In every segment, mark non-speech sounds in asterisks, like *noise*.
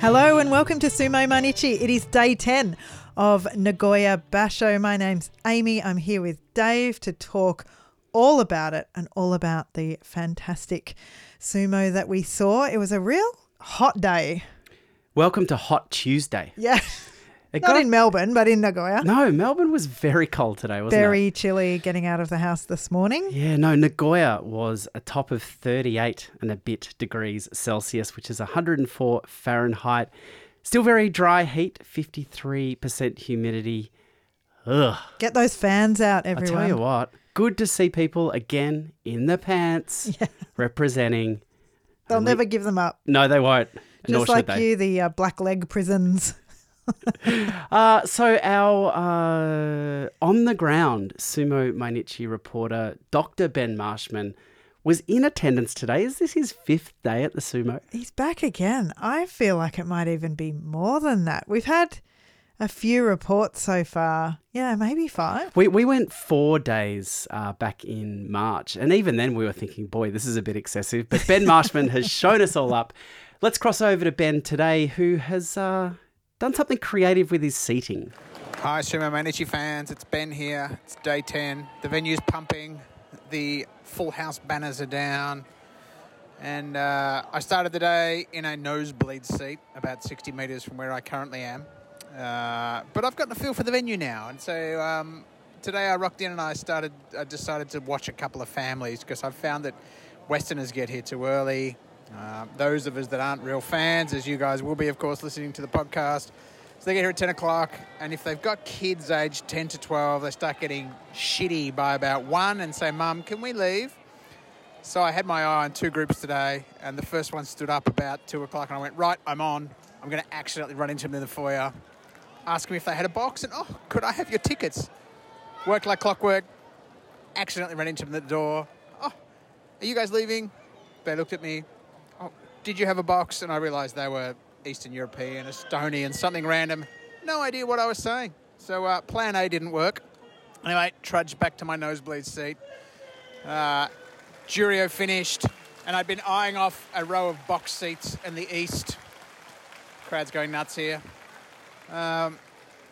Hello and welcome to Sumo Mainichi. It is day 10 of Nagoya Basho. My name's Amy. I'm here with Dave to talk all about it and all about the fantastic sumo that we saw. It was a real hot day. Welcome to Hot Tuesday. Yeah. It Not got- in Melbourne, but in Nagoya. No, Melbourne was very cold today, wasn't Very it? Very chilly getting out of the house this morning. Yeah, no, Nagoya was a top of 38 and a bit degrees Celsius, which is 104 Fahrenheit. Still very dry heat, 53% humidity. Ugh. Get those fans out, I everyone. tell you what, good to see people again in the pants *laughs* yeah. representing. They'll and never give them up. No, they won't. Just like you, the uh, black leg prisons. *laughs* *laughs* Uh, so our uh, on the ground sumo Mainichi reporter Dr. Ben Marshman was in attendance today. Is this his fifth day at the sumo? He's back again. I feel like it might even be more than that. We've had a few reports so far. Yeah, maybe five. We, we went four days uh, back in March, and even then we were thinking, boy, this is a bit excessive. But Ben Marshman has *laughs* shown us all up. Let's cross over to Ben today, who has uh, done something creative with his seating. Hi, Sumo Mainichi fans. It's Ben here. It's day 10. The venue's pumping. The full house banners are down. And uh, I started the day in a nosebleed seat, about 60 metres from where I currently am. Uh, but I've got the feel for the venue now. And so um, today I rocked in and I started, I decided to watch a couple of families because I've found that Westerners get here too early. Uh, those of us that aren't real fans, as you guys will be, of course, listening to the podcast, so they get here at 10 o'clock, and if they've got kids aged 10 to 12, they start getting shitty by about 1 and say, Mum, can we leave? So I had my eye on two groups today, and the first one stood up about 2 o'clock, and I went, Right, I'm on. I'm going to accidentally run into them in the foyer, ask them if they had a box, and oh, could I have your tickets? Worked like clockwork, accidentally ran into them at the door. Oh, are you guys leaving? They looked at me. Oh, did you have a box? And I realised they were Eastern European, Estonian, something random. No idea what I was saying. So uh, plan A didn't work. Anyway, trudged back to my nosebleed seat. Uh, Juryo finished, and I'd been eyeing off a row of box seats in the east. Crowd's going nuts here, um,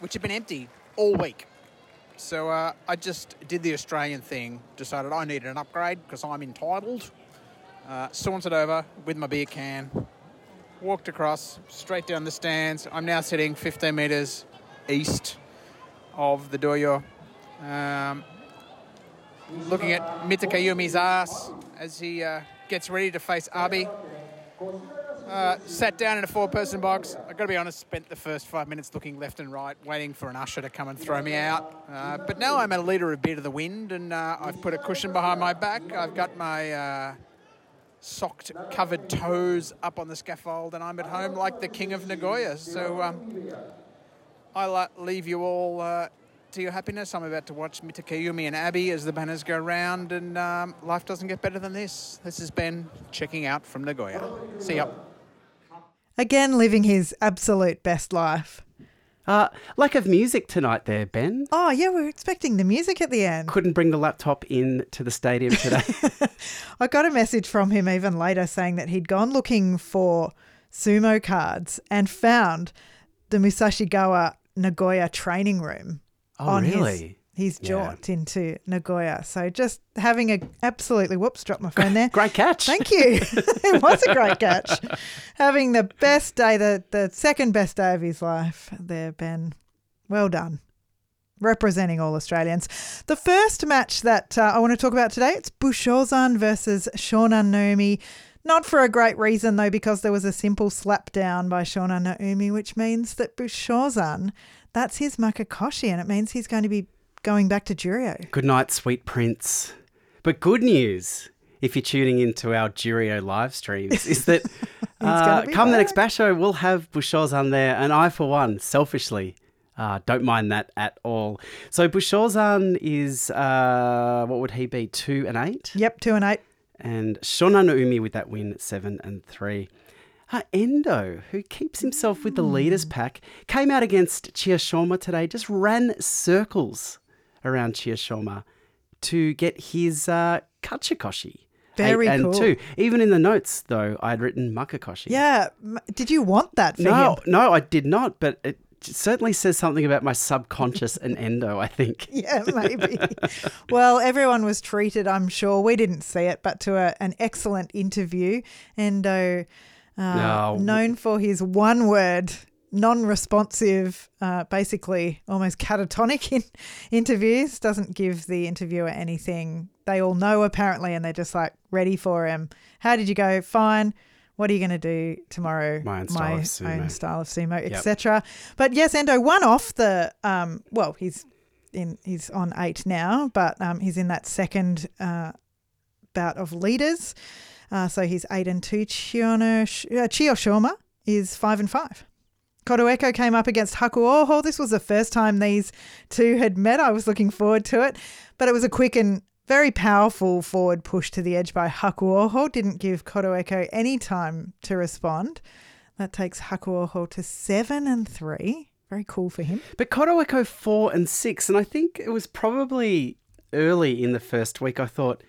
which had been empty all week. So uh, I just did the Australian thing, decided I needed an upgrade because I'm entitled. Uh, sauntered over with my beer can, walked across, straight down the stands. I'm now sitting 15 metres east of the dohyo. Um, looking at Mitakeumi's ass as he uh, gets ready to face Abi. Uh, sat down in a four person box. I've got to be honest, spent the first five minutes looking left and right, waiting for an usher to come and throw me out. Uh, but now I'm a leader of Beat of the Wind, and uh, I've put a cushion behind my back. I've got my uh, socked, covered toes up on the scaffold, and I'm at home like the king of Nagoya. So um, uh, leave you all uh, to your happiness. I'm about to watch Mitakeumi and Abi as the banners go round, and um, life doesn't get better than this. This has been checking out from Nagoya. See ya. Again, living his absolute best life. Uh, lack of music tonight there, Ben. Oh, yeah, we were expecting the music at the end. Couldn't bring the laptop in to the stadium today. *laughs* I got a message from him even later saying that he'd gone looking for sumo cards and found the Musashigawa Nagoya training room Oh, on really? his Yeah. jaunt into Nagoya. So just having a absolutely whoops, dropped my phone there. *laughs* Great catch. Thank you. *laughs* it was a great catch. Having the best day, the, the second best day of his life there, Ben. Well done. Representing all Australians. The first match that uh, I want to talk about today, it's Bushozan versus Shonannoumi. Not for a great reason, though, because there was a simple slap down by Shonannoumi, which means that Bushozan, that's his Makekoshi, and it means he's going to be going back to Juryo. Good night, sweet prince. But good news, if you're tuning into our Juryo live streams, is that *laughs* uh, come the next basho, we'll have Bushozan there. And I, for one, selfishly, uh, don't mind that at all. So Bushozan is, uh, what would he be, two and eight? Yep, two and eight. and Shonannoumi with that win, seven and three. Uh, Endo, who keeps himself with the leaders pack, came out against Chia Chiyoshima today, just ran circles around Chiyoshima to get his uh, Kachikoshi. Very and cool. two. Even in the notes, though, I had written Makekoshi. Yeah. Did you want that for No, him? no, I did not, but it certainly says something about my subconscious and Endo, I think. *laughs* Yeah, maybe. well, everyone was treated, I'm sure. We didn't see it, but to a, an excellent interview. Endo, uh, No. known for his one word, non responsive, uh, basically almost catatonic in interviews, doesn't give the interviewer anything they all know apparently, and they're just like ready for him. How did you go? Fine. What are you going to do tomorrow? My own style of sumo. own style of sumo, Yep. etc. But yes, Endo won off the. Um, well, he's in. He's on eight now, but um, he's in that second uh, bout of leaders. Uh, so he's eight and two. Chiono, uh, Chiyoshima is five and five. Kotoeko came up against Hakuoho. This was the first time these two had met. I was looking forward to it, but it was a quick and very powerful forward push to the edge by Hakuoho. Didn't give Kotoeko any time to respond. That takes Hakuoho to seven and three. Very cool for him. But Kotoeko four and six, and I think it was probably early in the first week. I thought,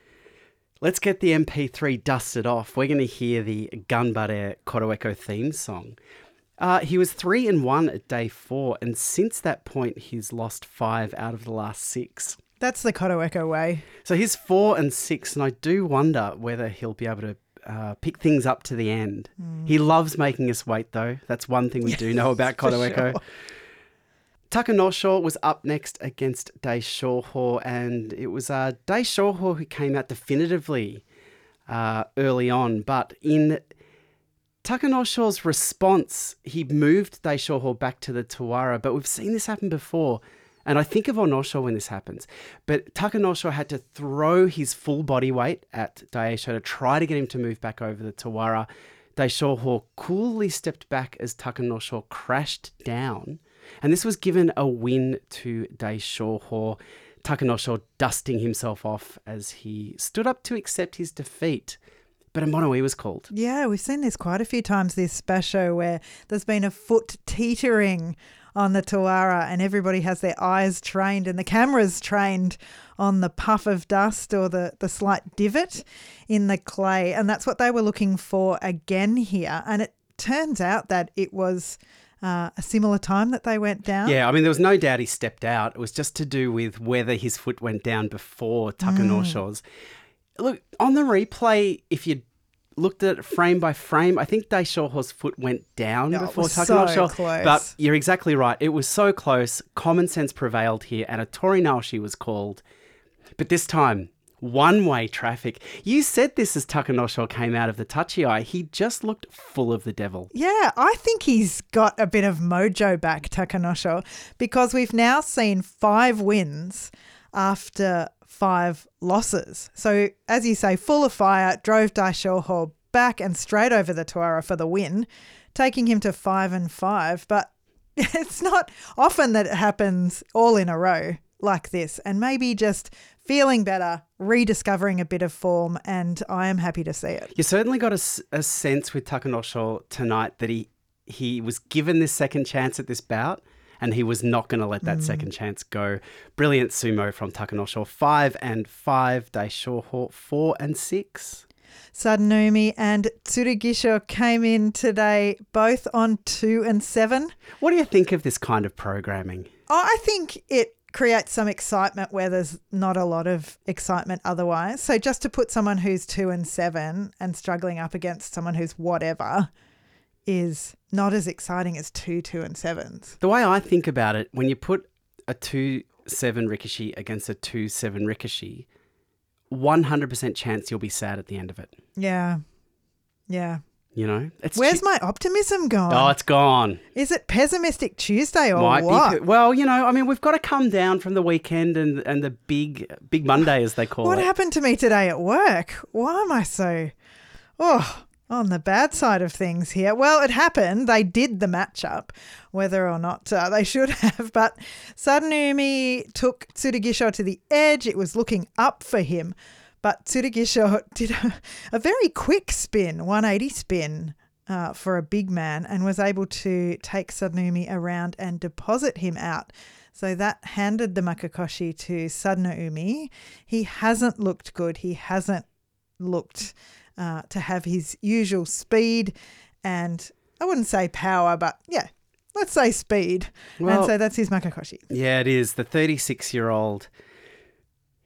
let's get the MP3 dusted off. We're going to hear the Gunbare Kotoeko theme song. Uh, he was three and one at day four, and since that point, he's lost five out of the last six. That's the Kotoeko way. So he's four and six, and I do wonder whether he'll be able to uh, pick things up to the end. He loves making us wait, though. That's one thing we do know about for Kotoeko. sure. Takanosho was up next against Daishoho, and it was uh, Daishoho who came out definitively uh, early on. But in Takanosho's response, he moved Daishoho back to the Tawara. But we've seen this happen before, and I think of Onosho when this happens. But Takanosho had to throw his full body weight at Daisho to try to get him to move back over the Tawara. Daishoho coolly stepped back as Takanosho crashed down, and this was given a win to Daishoho. Takanosho dusting himself off as he stood up to accept his defeat. But a mono-ii was called. Yeah, we've seen this quite a few times this basho where there's been a foot teetering on the Tawara and everybody has their eyes trained and the cameras trained on the puff of dust or the, the slight divot in the clay. And that's what they were looking for again here. And it turns out that it was uh, a similar time that they went down. Yeah, I mean, there was no doubt he stepped out. It was just to do with whether his foot went down before Takanosho's. Look, on the replay, if you looked at it frame by frame, I think Daishoho's foot went down No, it before was so Takanosho. close. But you're exactly right. It was so close. Common sense prevailed here, and a Tori Naoshi was called. But this time, one way traffic. You said this as Takanosho came out of the tachiai. He just looked full of the devil. Yeah, I think he's got a bit of mojo back, Takanosho, because we've now seen five wins after five losses. So, as you say, full of fire, drove Daishoho back and straight over the Tawara for the win, taking him to five and five. But *laughs* it's not often that it happens all in a row like this. And maybe just feeling better, rediscovering a bit of form, and I am happy to see it. You certainly got a sense with Takanosho tonight that he he was given this second chance at this bout and he was not going to let that second mm. chance go. Brilliant sumo from Takanosho. Five and five. Daishoho four and six. Sadanoumi and Tsurugisho came in today both on two and seven. What do you think of this kind of programming? I think it creates some excitement where there's not a lot of excitement otherwise. So just to put someone who's two and seven and struggling up against someone who's whatever is not as exciting as two, two and sevens. The way I think about it, when you put a 2 7 Rikishi against a 2 7 Rikishi, 100% chance you'll be sad at the end of it. Yeah. Yeah. You know? It's Where's chi- my optimism gone? Oh, it's gone. Is it pessimistic Tuesday or Might what? be. Well, you know, I mean, we've got to come down from the weekend and and the big big Monday, as they call What it. What happened to me today at work? Why am I so, oh, on the bad side of things here? Well, it happened. They did the matchup, whether or not uh, *laughs* they should have. But Sadanoumi took Tsurugisho to the edge. It was looking up for him. But Tsurugisho *laughs* did a, a very quick spin, 180 spin uh, for a big man and was able to take Sadanoumi around and deposit him out. So that handed the Makekoshi to Sadanoumi. He hasn't looked good. He hasn't looked uh, to have his usual speed and I wouldn't say power, but yeah, let's say speed. Well- and so that's his Makekoshi. Yeah, it is. The 36 year old.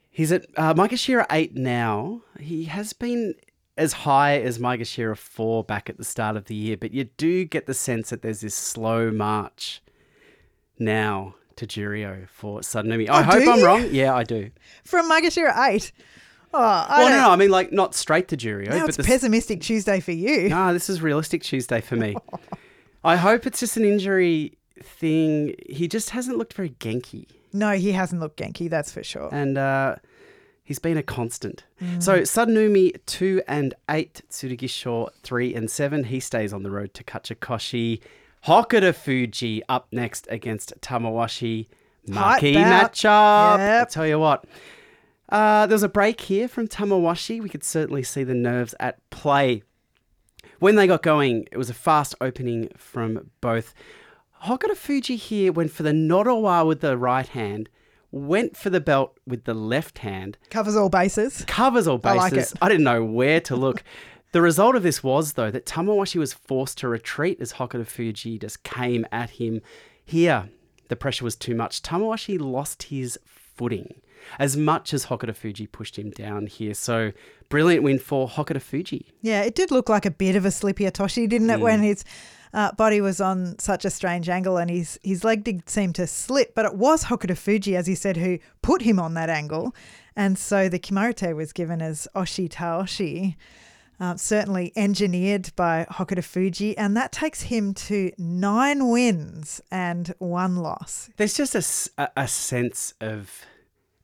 He's at uh, Maegashira 8 now. He has been as high as Maegashira 4 back at the start of the year, but you do get the sense that there's this slow march now to Juryo for Sadanoumi. I Oh, hope I'm you? wrong. Yeah, I do. From Maegashira 8. Oh, I Well, no, no, I mean like not straight to Juryo, now but it's pessimistic Tuesday for you. No, this is realistic Tuesday for me. *laughs* I hope it's just an injury thing. He just hasn't looked very genki. No, he hasn't looked Genki, that's for sure. and uh, he's been a constant. Mm. So Sadanoumi two and eight, Tsurugisho three and seven. He stays on the road to Kachikoshi. Hokuto Fuji up next against Tamawashi. Marquee matchup. Yep. I tell you what. Uh, there was a break here from Tamawashi. We could certainly see the nerves at play. When they got going, it was a fast opening from both. Hokuto Fuji here went for the Nodowa with the right hand, went for the belt with the left hand, Covers all bases. covers all I like bases. it. I didn't know where to look. *laughs* the result of this was, though, that Tamawashi was forced to retreat as Hokuto Fuji just came at him. Here, the pressure was too much. Tamawashi lost his footing as much as Hokuto Fuji pushed him down here. So, brilliant win for Hokuto Fuji. Yeah, it did look like a bit of a slippy Atoshi, didn't it, Mm. when his uh, body was on such a strange angle and his, his leg did seem to slip. But it was Hokuto Fuji, as you said, who put him on that angle. And so the Kimarite was given as Oshi Taoshi, uh, certainly engineered by Hokuto Fuji. And that takes him to nine wins and one loss. There's just a, a sense of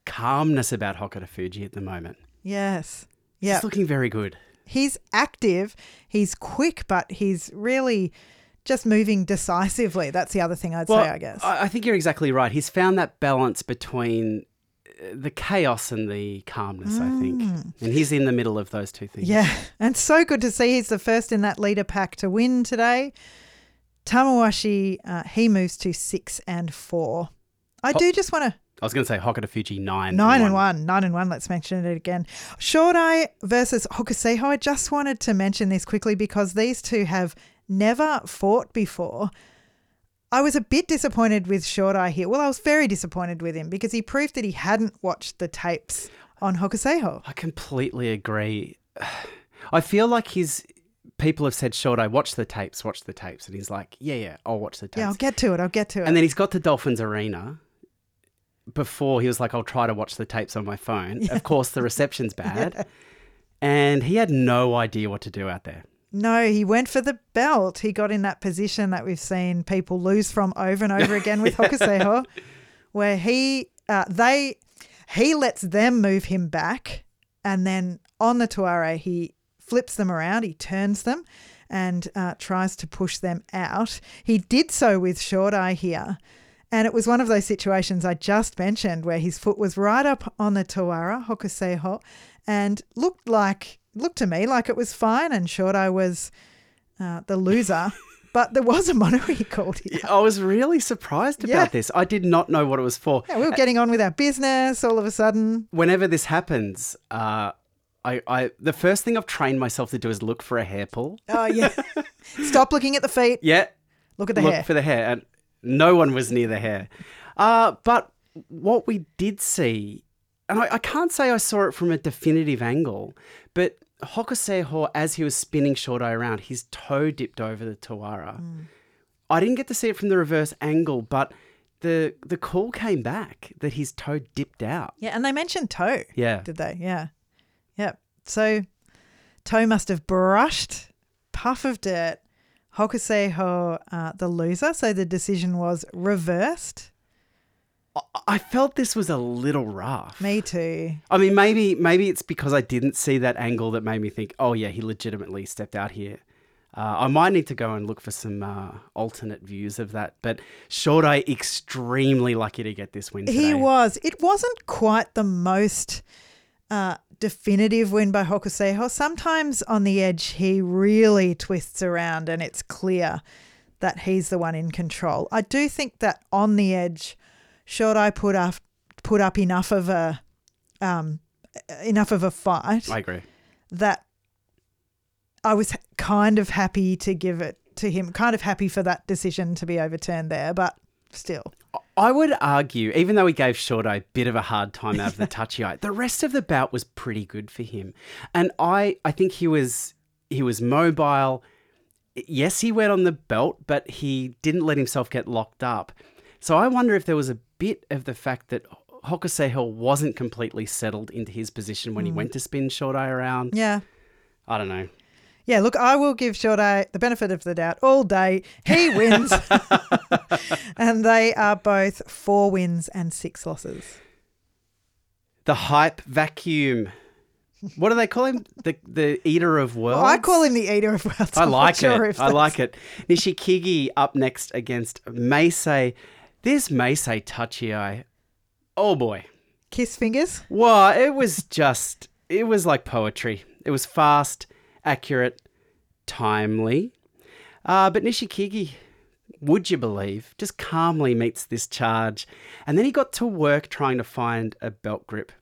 calmness about Hokuto Fuji at the moment. Yes. Yeah. He's looking very good. he's active, he's quick, but he's really just moving decisively. That's the other thing I'd say, I guess. I, think you're exactly right. He's found that balance between uh, the chaos and the calmness, I think. And he's in the middle of those two things. Mm. yeah, and so good to see he's the first in that leader pack to win today. Tamawashi, uh, he moves to six and four. I do just want to I was going to say Hokuto Fuji 9. nine and one, nine and one. Let's mention it again. Shodai versus Hokuseiho. I just wanted to mention this quickly because these two have never fought before. I was a bit disappointed with Shodai here. Well, I was very disappointed with him because he proved that he hadn't watched the tapes on Hokuseiho. I completely agree. *sighs* I feel like his people have said, Short, watch the tapes, watch the tapes. And he's like, yeah, yeah, I'll watch the tapes. Yeah, I'll get to it. I'll get to it. And then he's got to Dolphins Arena. Before he was like, I'll try to watch the tapes on my phone. Of course, the reception's *laughs* bad. And he had no idea what to do out there. no, he went for the belt. He got in that position that we've seen people lose from over and over again with *laughs* Hokuseiho, where he uh, they he lets them move him back, and then on the tawara he flips them around, he turns them, and uh, tries to push them out. He did so with Shodai here. And it was one of those situations I just mentioned where his foot was right up on the Tawara, Hokuseiho, and looked like, looked to me like it was fine. And Shodai was uh, the loser. *laughs* but there was a mono-ii called here. I was really surprised about Yeah. this. I did not know what it was for. Yeah, we were getting on with our business all of a sudden. Whenever this happens, uh, I, I the first thing I've trained myself to do is look for a hair pull. Oh, yeah. *laughs* Stop looking at the feet. Yeah, Look at the look hair. for the hair, and no one was near the hair. Uh, but what we did see, and I, I can't say I saw it from a definitive angle, but Hokuseiho, as he was spinning Shodai around, his toe dipped over the Tawara. Mm. I didn't get to see it from the reverse angle, but the the call came back that his toe dipped out. Yeah, and they mentioned toe. Yeah. Did they? Yeah. Yep. So toe must have brushed puff of dirt. Hokuseiho, uh, the loser. So the decision was reversed. I- felt this was a little rough. Me too. I mean, maybe maybe it's because I didn't see that angle that made me think, oh yeah, he legitimately stepped out here. Uh, I might need to go and look for some uh, alternate views of that. But Eye extremely lucky to get this win. Today. He was. It wasn't quite the most uh, definitive win by Hokuseiho. Sometimes on the edge, he really twists around and it's clear that he's the one in control. I do think that on the edge, Shodai put up put up enough of a um, enough of a fight I agree. that I was kind of happy to give it to him. Kind of happy for that decision to be overturned there, but still. I would argue, even though he gave Shorto a bit of a hard time out of the *laughs* tachiai, the rest of the bout was pretty good for him. And I, I think he was he was mobile. Yes, he went on the belt, but he didn't let himself get locked up. So I wonder if there was a bit of the fact that Hokuseiho wasn't completely settled into his position when he hmm. went to spin Shorto around. Yeah. I don't know. Yeah, look, I will give Shorty the benefit of the doubt all day. He *laughs* wins. and they are both four wins and six losses. The hype vacuum. What do they call him? The the eater of worlds. I call him the eater of worlds. I like sure it. I like it. Nishikigi up next against Meisei. This Meisei tachiai. Eh? Oh boy. Kiss fingers. Wow, it was just it was like poetry. It was fast, accurate, timely. Uh, but Nishikigi, would you believe, just calmly meets this charge. And then he got to work trying to find a belt grip.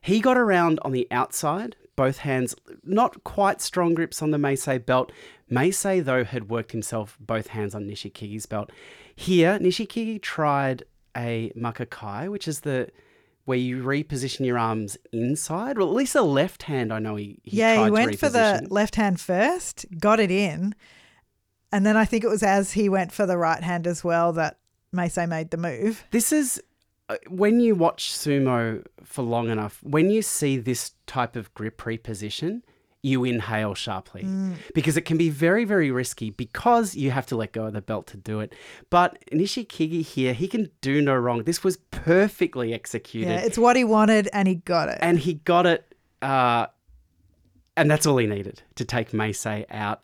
He got around on the outside, both hands, not quite strong grips on the Meisei belt. Meisei, though, had worked himself both hands on Nishikigi's belt. Here, Nishikigi tried a makikae, which is the where you reposition your arms inside. Well, at least the left hand, I know he, he yeah, he went for the left hand first, got it in. And then I think it was as he went for the right hand as well that Meisei made the move. This is uh, when you watch sumo for long enough, when you see this type of grip reposition, you inhale sharply Mm. because it can be very, very risky because you have to let go of the belt to do it. But Nishikigi here, he can do no wrong. This was perfectly executed. Yeah, it's what he wanted and he got it. and he got it, uh, and that's all he needed to take Meisei out.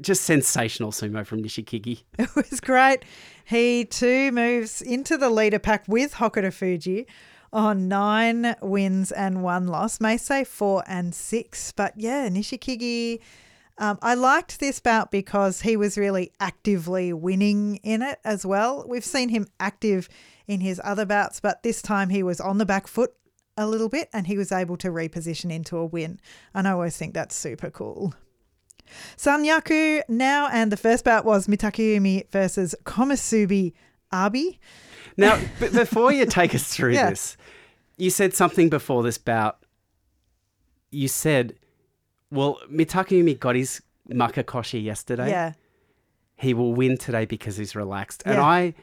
Just sensational sumo from Nishikigi. *laughs* It was great. He too moves into the leader pack with Hokuto Fuji on nine wins and one loss. Meisei four and six, but yeah, Nishikigi. Um, I liked this bout because he was really actively winning in it as well. We've seen him active in his other bouts, but this time he was on the back foot a little bit and he was able to reposition into a win. And I always think that's super cool. Sanyaku now, and the first bout was Mitakeumi versus Komusubi Abi. Now, b- before you take us through *laughs* Yeah. this, you said something before this bout. You said, well, Mitakeumi got his Makekoshi yesterday. Yeah. He will win today because he's relaxed. And Yeah. I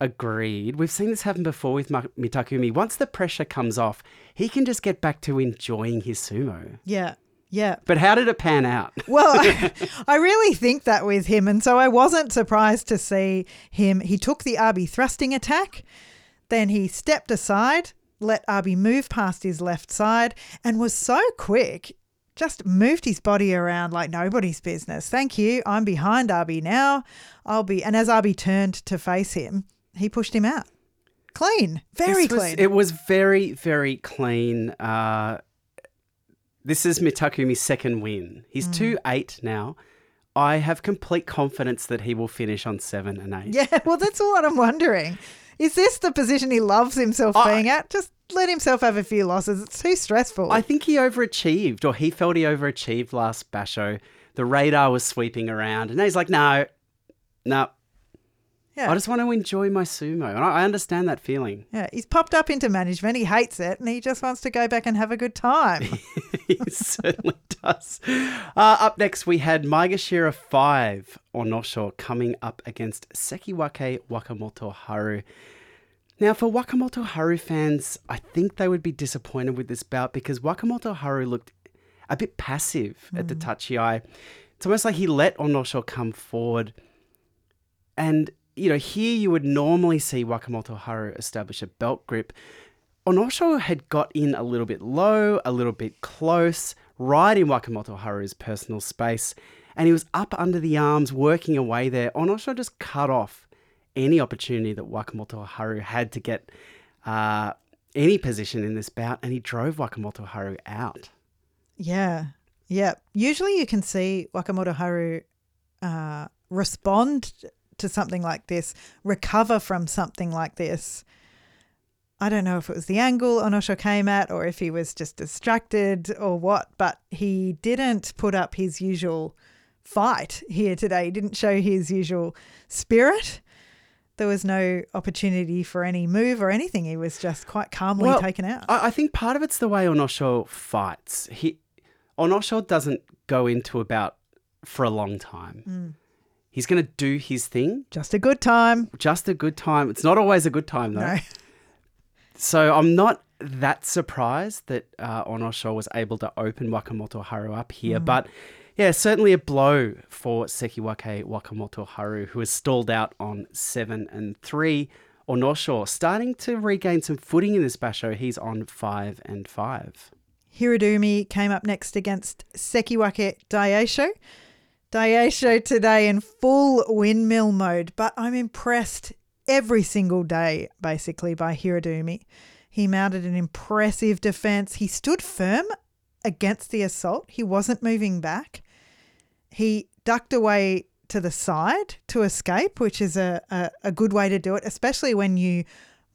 agreed. We've seen this happen before with Mitakeumi. Once the pressure comes off, he can just get back to enjoying his sumo. Yeah. Yeah. But how did it pan out? *laughs* Well, I really think that with him. And so I wasn't surprised to see him. He took the Abi thrusting attack, then he stepped aside, let Abi move past his left side, and was so quick. Just moved his body around like nobody's business. Thank you. I'm behind Abi now. I'll be. And as Abi turned to face him, he pushed him out. Clean. Very was- clean. it was very, very clean. Uh, this is Mitakeumi's second win. He's Mm. 2 8 now. I have complete confidence that he will finish on 7 and 8. Yeah, *laughs* well, that's what I'm wondering. Is this the position he loves himself I- being at? Just let himself have a few losses. It's too stressful. I think he overachieved, or he felt he overachieved last Basho. The radar was sweeping around, and he's like, no, no, yeah. I just want to enjoy my sumo. And I I understand that feeling. yeah, he's popped up into management. He hates it, and he just wants to go back and have a good time. *laughs* he certainly does. Uh, up next, we had Maegashira 5 Onosho coming up against Sekiwake Wakamoto Haru. Now, for Wakamoto Haru fans, I think they would be disappointed with this bout because Wakamoto Haru looked a bit passive at the tachiai. It's almost like he let Onosho come forward. And, you know, here you would normally see Wakamoto Haru establish a belt grip. Onosho had got in a little bit low, a little bit close, right in Wakamoto Haru's personal space, and he was up under the arms, working away there. Onosho just cut off any opportunity that Wakamoto Haru had to get uh, any position in this bout, and he drove Wakamoto Haru out. Yeah. Yeah. Usually you can see Wakamoto Haru uh, respond to something like this, recover from something like this. I don't know if it was the angle Onosho came at or if he was just distracted or what, but he didn't put up his usual fight here today. He didn't show his usual spirit. There was no opportunity for any move or anything. He was just quite calmly Well, taken out. I, I think part of it's the way Onosho fights. He Onosho doesn't go into about for a long time. Mm. He's going to do his thing, just a good time. just a good time. It's not always a good time though. No. So I'm not that surprised that uh, Onosho was able to open Wakamoto Haru up here, but yeah, certainly a blow for Sekiwake Wakamoto Haru, who has stalled out on seven and three. Onosho starting to regain some footing in this basho. He's on five and five. Hiradoumi came up next against Sekiwake Daisho. Daisho today in full windmill mode, but I'm impressed every single day, basically, by Hiradoumi. He mounted an impressive defense. He stood firm against the assault. He wasn't moving back. He ducked away to the side to escape, which is a, a, a good way to do it, especially when you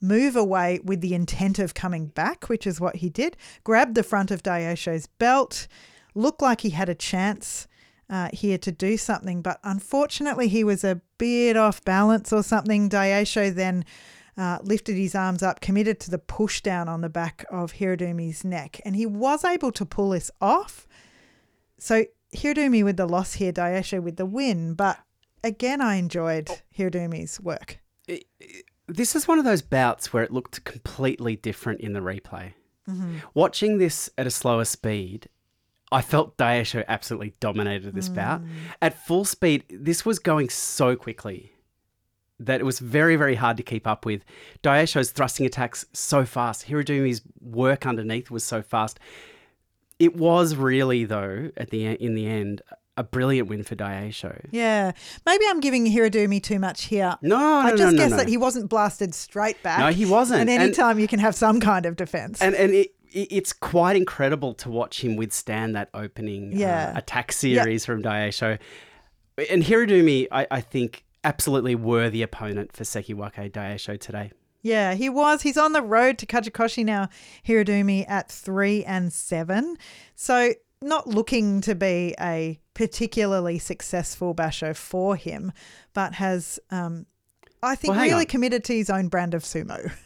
move away with the intent of coming back, which is what he did. Grabbed the front of Daisho's belt, looked like he had a chance uh, here to do something, but unfortunately he was a bit off balance or something. Daisho then uh, lifted his arms up, committed to the push down on the back of Hiradoumi's neck, and he was able to pull this off. So Hiradoumi with the loss here, Daisho with the win, but again I enjoyed Hiradoumi's work. This is one of those bouts where it looked completely different in the replay. Watching this at a slower speed, I felt Daisho absolutely dominated this bout. Mm. At full speed, this was going so quickly that it was very, very hard to keep up with. Daisho's thrusting attacks so fast. Hiradoumi's work underneath was so fast. It was really, though, at the in the end, a brilliant win for Daisho. Yeah, maybe I'm giving Hiradoumi too much here. No, no, I just no, guess no. that he wasn't blasted straight back. No, he wasn't. And And- anytime you can have some kind of defense. And and it- it's quite incredible to watch him withstand that opening uh, attack series from Daisho. And Hiradoumi, I, I think, absolutely worthy opponent for Sekiwake Daisho today. yeah, he was. He's on the road to Kachikoshi now, Hiradoumi at three and seven. So not looking to be a particularly successful basho for him, but has, um, I think, Well, really on. committed to his own brand of sumo. *laughs*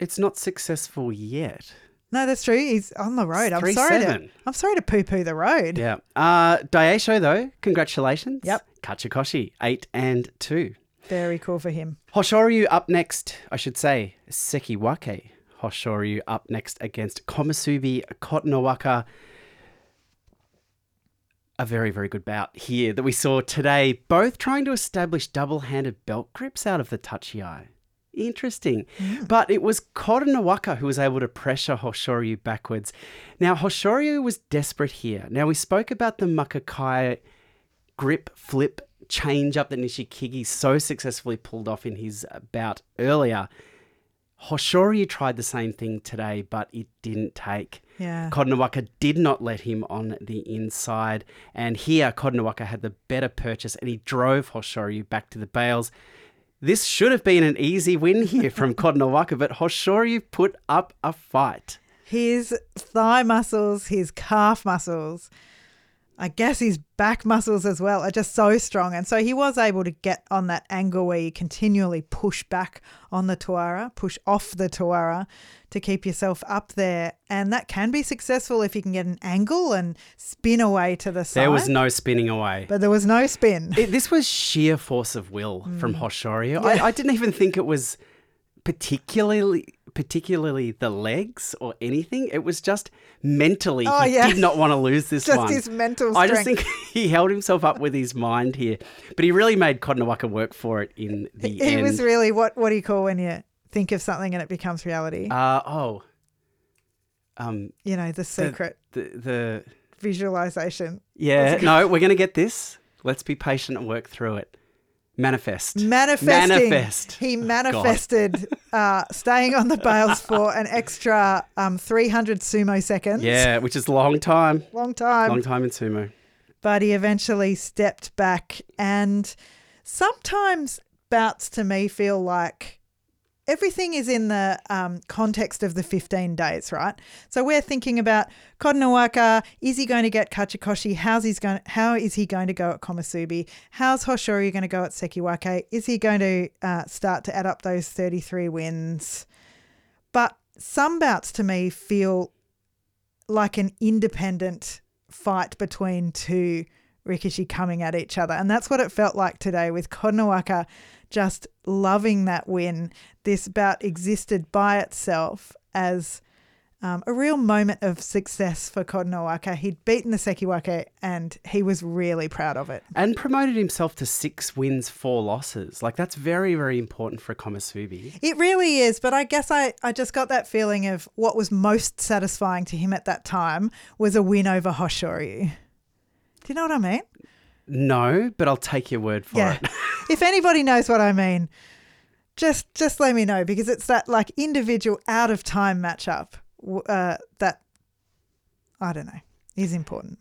It's not successful yet. No, that's true. He's on the road. I'm Three sorry to. seven. I'm sorry to poo-poo the road. Yeah. Uh, Daisho, though, congratulations. Yep. Kachikoshi, 8 and 2. Very cool for him. Hoshoryu up next, I should say, Sekiwake. Hoshoryu up next against Komusubi Kotonowaka. A very, very good bout here that we saw today, both trying to establish double handed belt grips out of the tachiai. Interesting. But it was Kotonowaka who was able to pressure Hoshoryu backwards. Now, Hoshoryu was desperate here. Now, we spoke about the Makikae grip flip change up that Nishikigi so successfully pulled off in his bout earlier. Hoshoryu tried the same thing today, but it didn't take. Yeah. Kotonowaka did not let him on the inside. And here, Kotonowaka had the better purchase and he drove Hoshoryu back to the bales. This should have been an easy win here from Kotonowaka, but Hoshoryu put up a fight. His thigh muscles, his calf muscles, I guess his back muscles as well are just so strong. And so he was able to get on that angle where you continually push back on the Tawara, push off the Tawara to keep yourself up there. And that can be successful if you can get an angle and spin away to the side. There was no spinning away. but there was no spin. It, this was sheer force of will from Mm. Hoshoryu. I, I didn't even think it was particularly particularly the legs or anything. It was just mentally Oh, he yeah. did not want to lose this Just one. his mental I just think *laughs* he held himself up with his mind here, but he really made Kotonowaka work for it in the It end. was really what, what do you call when you think of something and it becomes reality? uh, oh, um, you know, the the, secret the the visualization. yeah. No, we're gonna get this. Let's be patient and work through it. Manifest. Manifesting. Manifest. He manifested uh, staying on the bales for an extra um, 300 sumo seconds. Yeah, which is a long time. Long time. Long time in sumo. but he eventually stepped back. And sometimes bouts to me feel like everything is in the um, context of the 15 days, right? So we're thinking about Kotonowaka. Is he going to get Kachikoshi? How's he's going? How is he going to go at Komusubi? How's Hoshoryu going to go at Sekiwake? Is he going to uh, start to add up those 33 wins? But some bouts to me feel like an independent fight between two Rikishi coming at each other. And that's what it felt like today with Kotonowaka just loving that win. This bout existed by itself as um, a real moment of success for Kotonowaka. He'd beaten the Sekiwake and he was really proud of it. And promoted himself to six wins, four losses. Like that's very, very important for a Komusubi. It really is, but I guess I, I just got that feeling of what was most satisfying to him at that time was a win over Hoshoryu. Do you know what I mean? No, but I'll take your word for yeah. it. *laughs* if anybody knows what I mean, just just let me know because it's that like individual out of time matchup uh, that I don't know is important.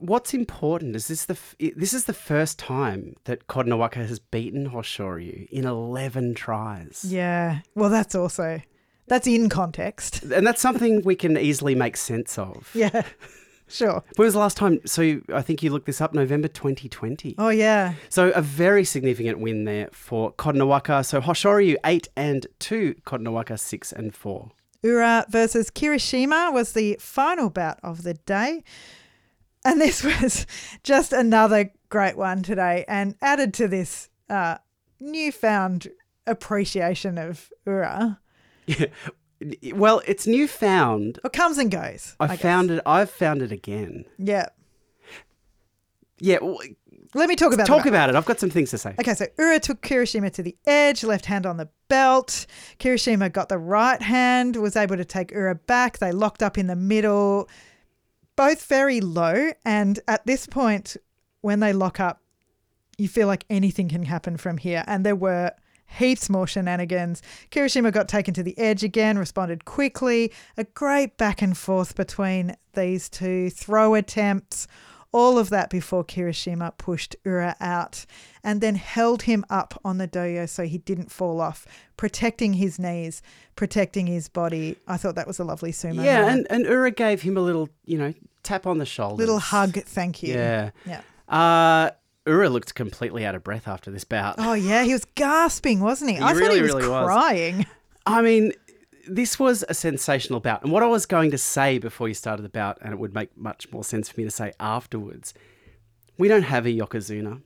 What's important is this the f- this is the first time that Kotonowaka has beaten Hoshoryu in eleven tries. Yeah. Well, that's also that's in context. And that's something we can easily make sense of. *laughs* Yeah. Sure. When was the last time? So I think you looked this up, November 2020. Oh yeah. So a very significant win there for Kotonowaka. So Hoshoryu 8 and 2, Kodonowaka 6 and 4. Ura versus Kirishima was the final bout of the day. And *laughs* this was just another great one today and added to this uh, newfound appreciation of Ura. *laughs* Well, it's newfound. It comes and goes. I, guess. found it. I've found it again. Yeah. Yeah, w- Let me talk about talk the bout. about it. I've got some things to say. Okay, so Ura took Kirishima to the edge, left hand on the belt. Kirishima got the right hand, was able to take Ura back. They locked up in the middle, both very low. And at this point, when they lock up, you feel like anything can happen from here. And there were heaps more shenanigans. Kirishima got taken to the edge again, responded quickly. A great back and forth between these two throw attempts. All of that before Kirishima pushed Ura out and then held him up on the dohyo so he didn't fall off, protecting his knees, protecting his body. I thought that was a lovely sumo. Yeah, moment. and, and Ura gave him a little, you know, tap on the shoulder. little hug, thank you. Yeah. Yeah. Uh, Ura looked completely out of breath after this bout. Oh yeah, he was gasping, wasn't he? He I thought really, he was really was. crying. I mean, this was a sensational bout. And what I was going to say before you started the bout, and it would make much more sense for me to say afterwards, we don't have a Yokozuna.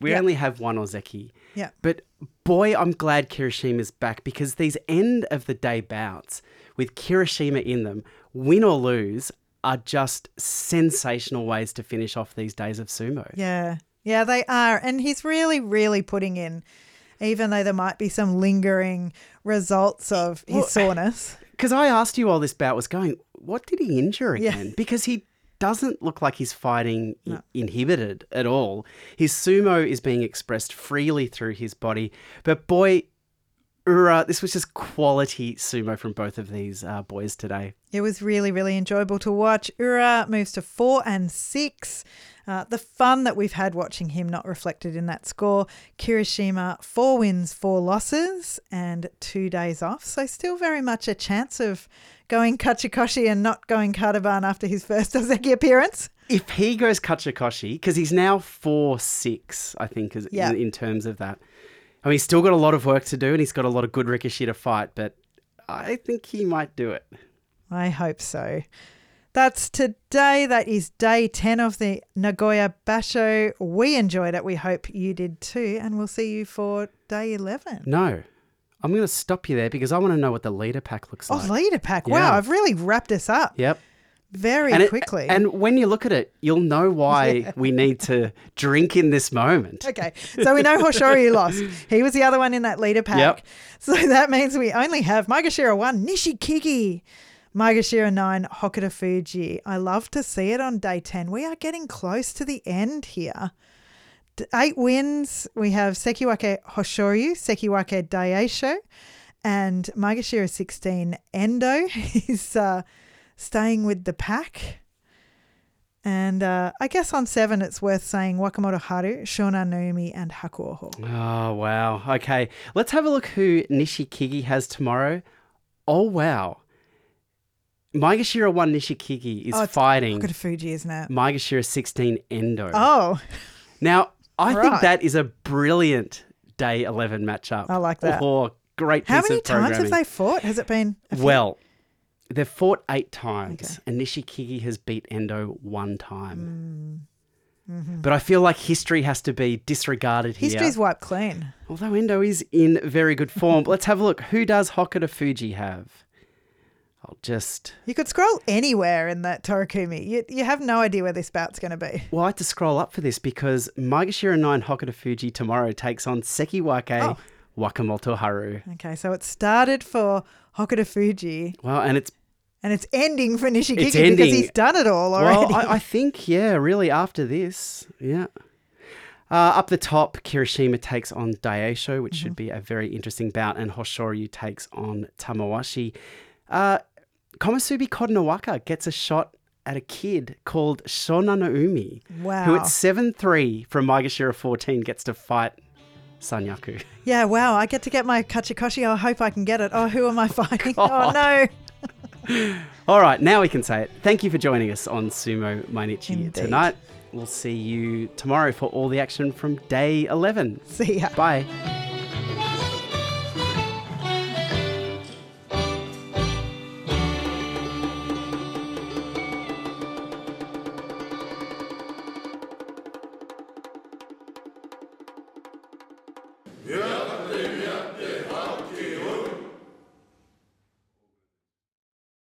We Yeah. only have one Ozeki. Yeah. But boy, I'm glad Kirishima's back because these end of the day bouts with Kirishima in them, win or lose, are just sensational ways to finish off these days of sumo. Yeah. Yeah, they are. And he's really, really putting in, even though there might be some lingering results of his Well, soreness. *laughs* Because I asked you while this bout was going, what did he injure Yeah. again? Because he doesn't look like he's fighting i- inhibited at all. His sumo is being expressed freely through his body. But boy, Ura, this was just quality sumo from both of these uh, boys today. It was really, really enjoyable to watch. Ura moves to four and six. Uh, the fun that we've had watching him not reflected in that score. Kirishima, four wins, four losses, and two days off. So, still very much a chance of going Kachikoshi and not going Kadoban after his first *laughs* Ozeki appearance. If he goes Kachikoshi, because he's now 4 6, I think, is, Yeah. in, in terms of that. I mean, he's still got a lot of work to do and he's got a lot of good Rikishi to fight, but I think he might do it. I hope so. That's today. That is day 10 of the Nagoya Basho. We enjoyed it. We hope you did too. And we'll see you for day 11. No. I'm going to stop you there because I want to know what the leader pack looks Oh, like. Oh, leader pack. Yeah. Wow, I've really wrapped us up Yep. Very And it- quickly. and when you look at it, you'll know why *laughs* we need to drink in this moment. okay, so we know Hoshoryu lost. He was the other one in that leader pack. Yep. So that means we only have Maegashira 1, Nishikigi. Maegashira 9, Hokuto Fuji. I love to see it on day 10. We are getting close to the end here. Eight wins. We have Sekiwake Hoshoryu, Sekiwake Daisho, And Maegashira 16 Endo *laughs* is uh, staying with the pack. And uh, I guess on seven, it's worth saying Wakamoto Haru, Shonannoumi, and Hakuoho. Oh, wow. Okay. Let's have a look who Nishikigi has tomorrow. Oh, wow. Maegashira 1 Nishikigi is Oh, fighting Hokuto Fuji, isn't it? Maegashira 16 Endo. Oh, Now, I think that is a brilliant day 11 matchup. I like that. Oh, great how many times have they fought? Has it been? a few? Well, they've fought eight times, Okay. and Nishikigi has beat Endo one time. Mm, mm-hmm. But I feel like history has to be disregarded here. history's wiped clean. Although Endo is in very good form. *laughs* Let's have a look. Who does Hokuto Fuji have? I'll just. You could scroll anywhere in that Torikumi. You, you have no idea where this bout's going to be. Well, I had to scroll up for this because Maegashira 9 Hokuto Fuji tomorrow takes on Sekiwake Oh. Wakamotoharu. Okay, so it started for Hokuto Fuji Well, and it's and it's ending for Nishikigi It's because he's done it all already. Well, I, I think, yeah, really after this. Yeah. Uh, up the top, Kirishima takes on Daisho, which Mm-hmm. should be a very interesting bout, and Hoshoryu takes on Tamawashi. Uh, Komusubi Kotonowaka gets a shot at a kid called Shonannoumi, wow. who at 7 3 from Maegashira 14 gets to fight Sanyaku. yeah, wow. I get to get my Kachikoshi. I hope I can get it. Oh, who am I *laughs* fighting? Oh, no. All right, now we can say it. Thank you for joining us on Sumo Mainichi Indeed. tonight. We'll see you tomorrow for all the action from day 11. See ya. Bye.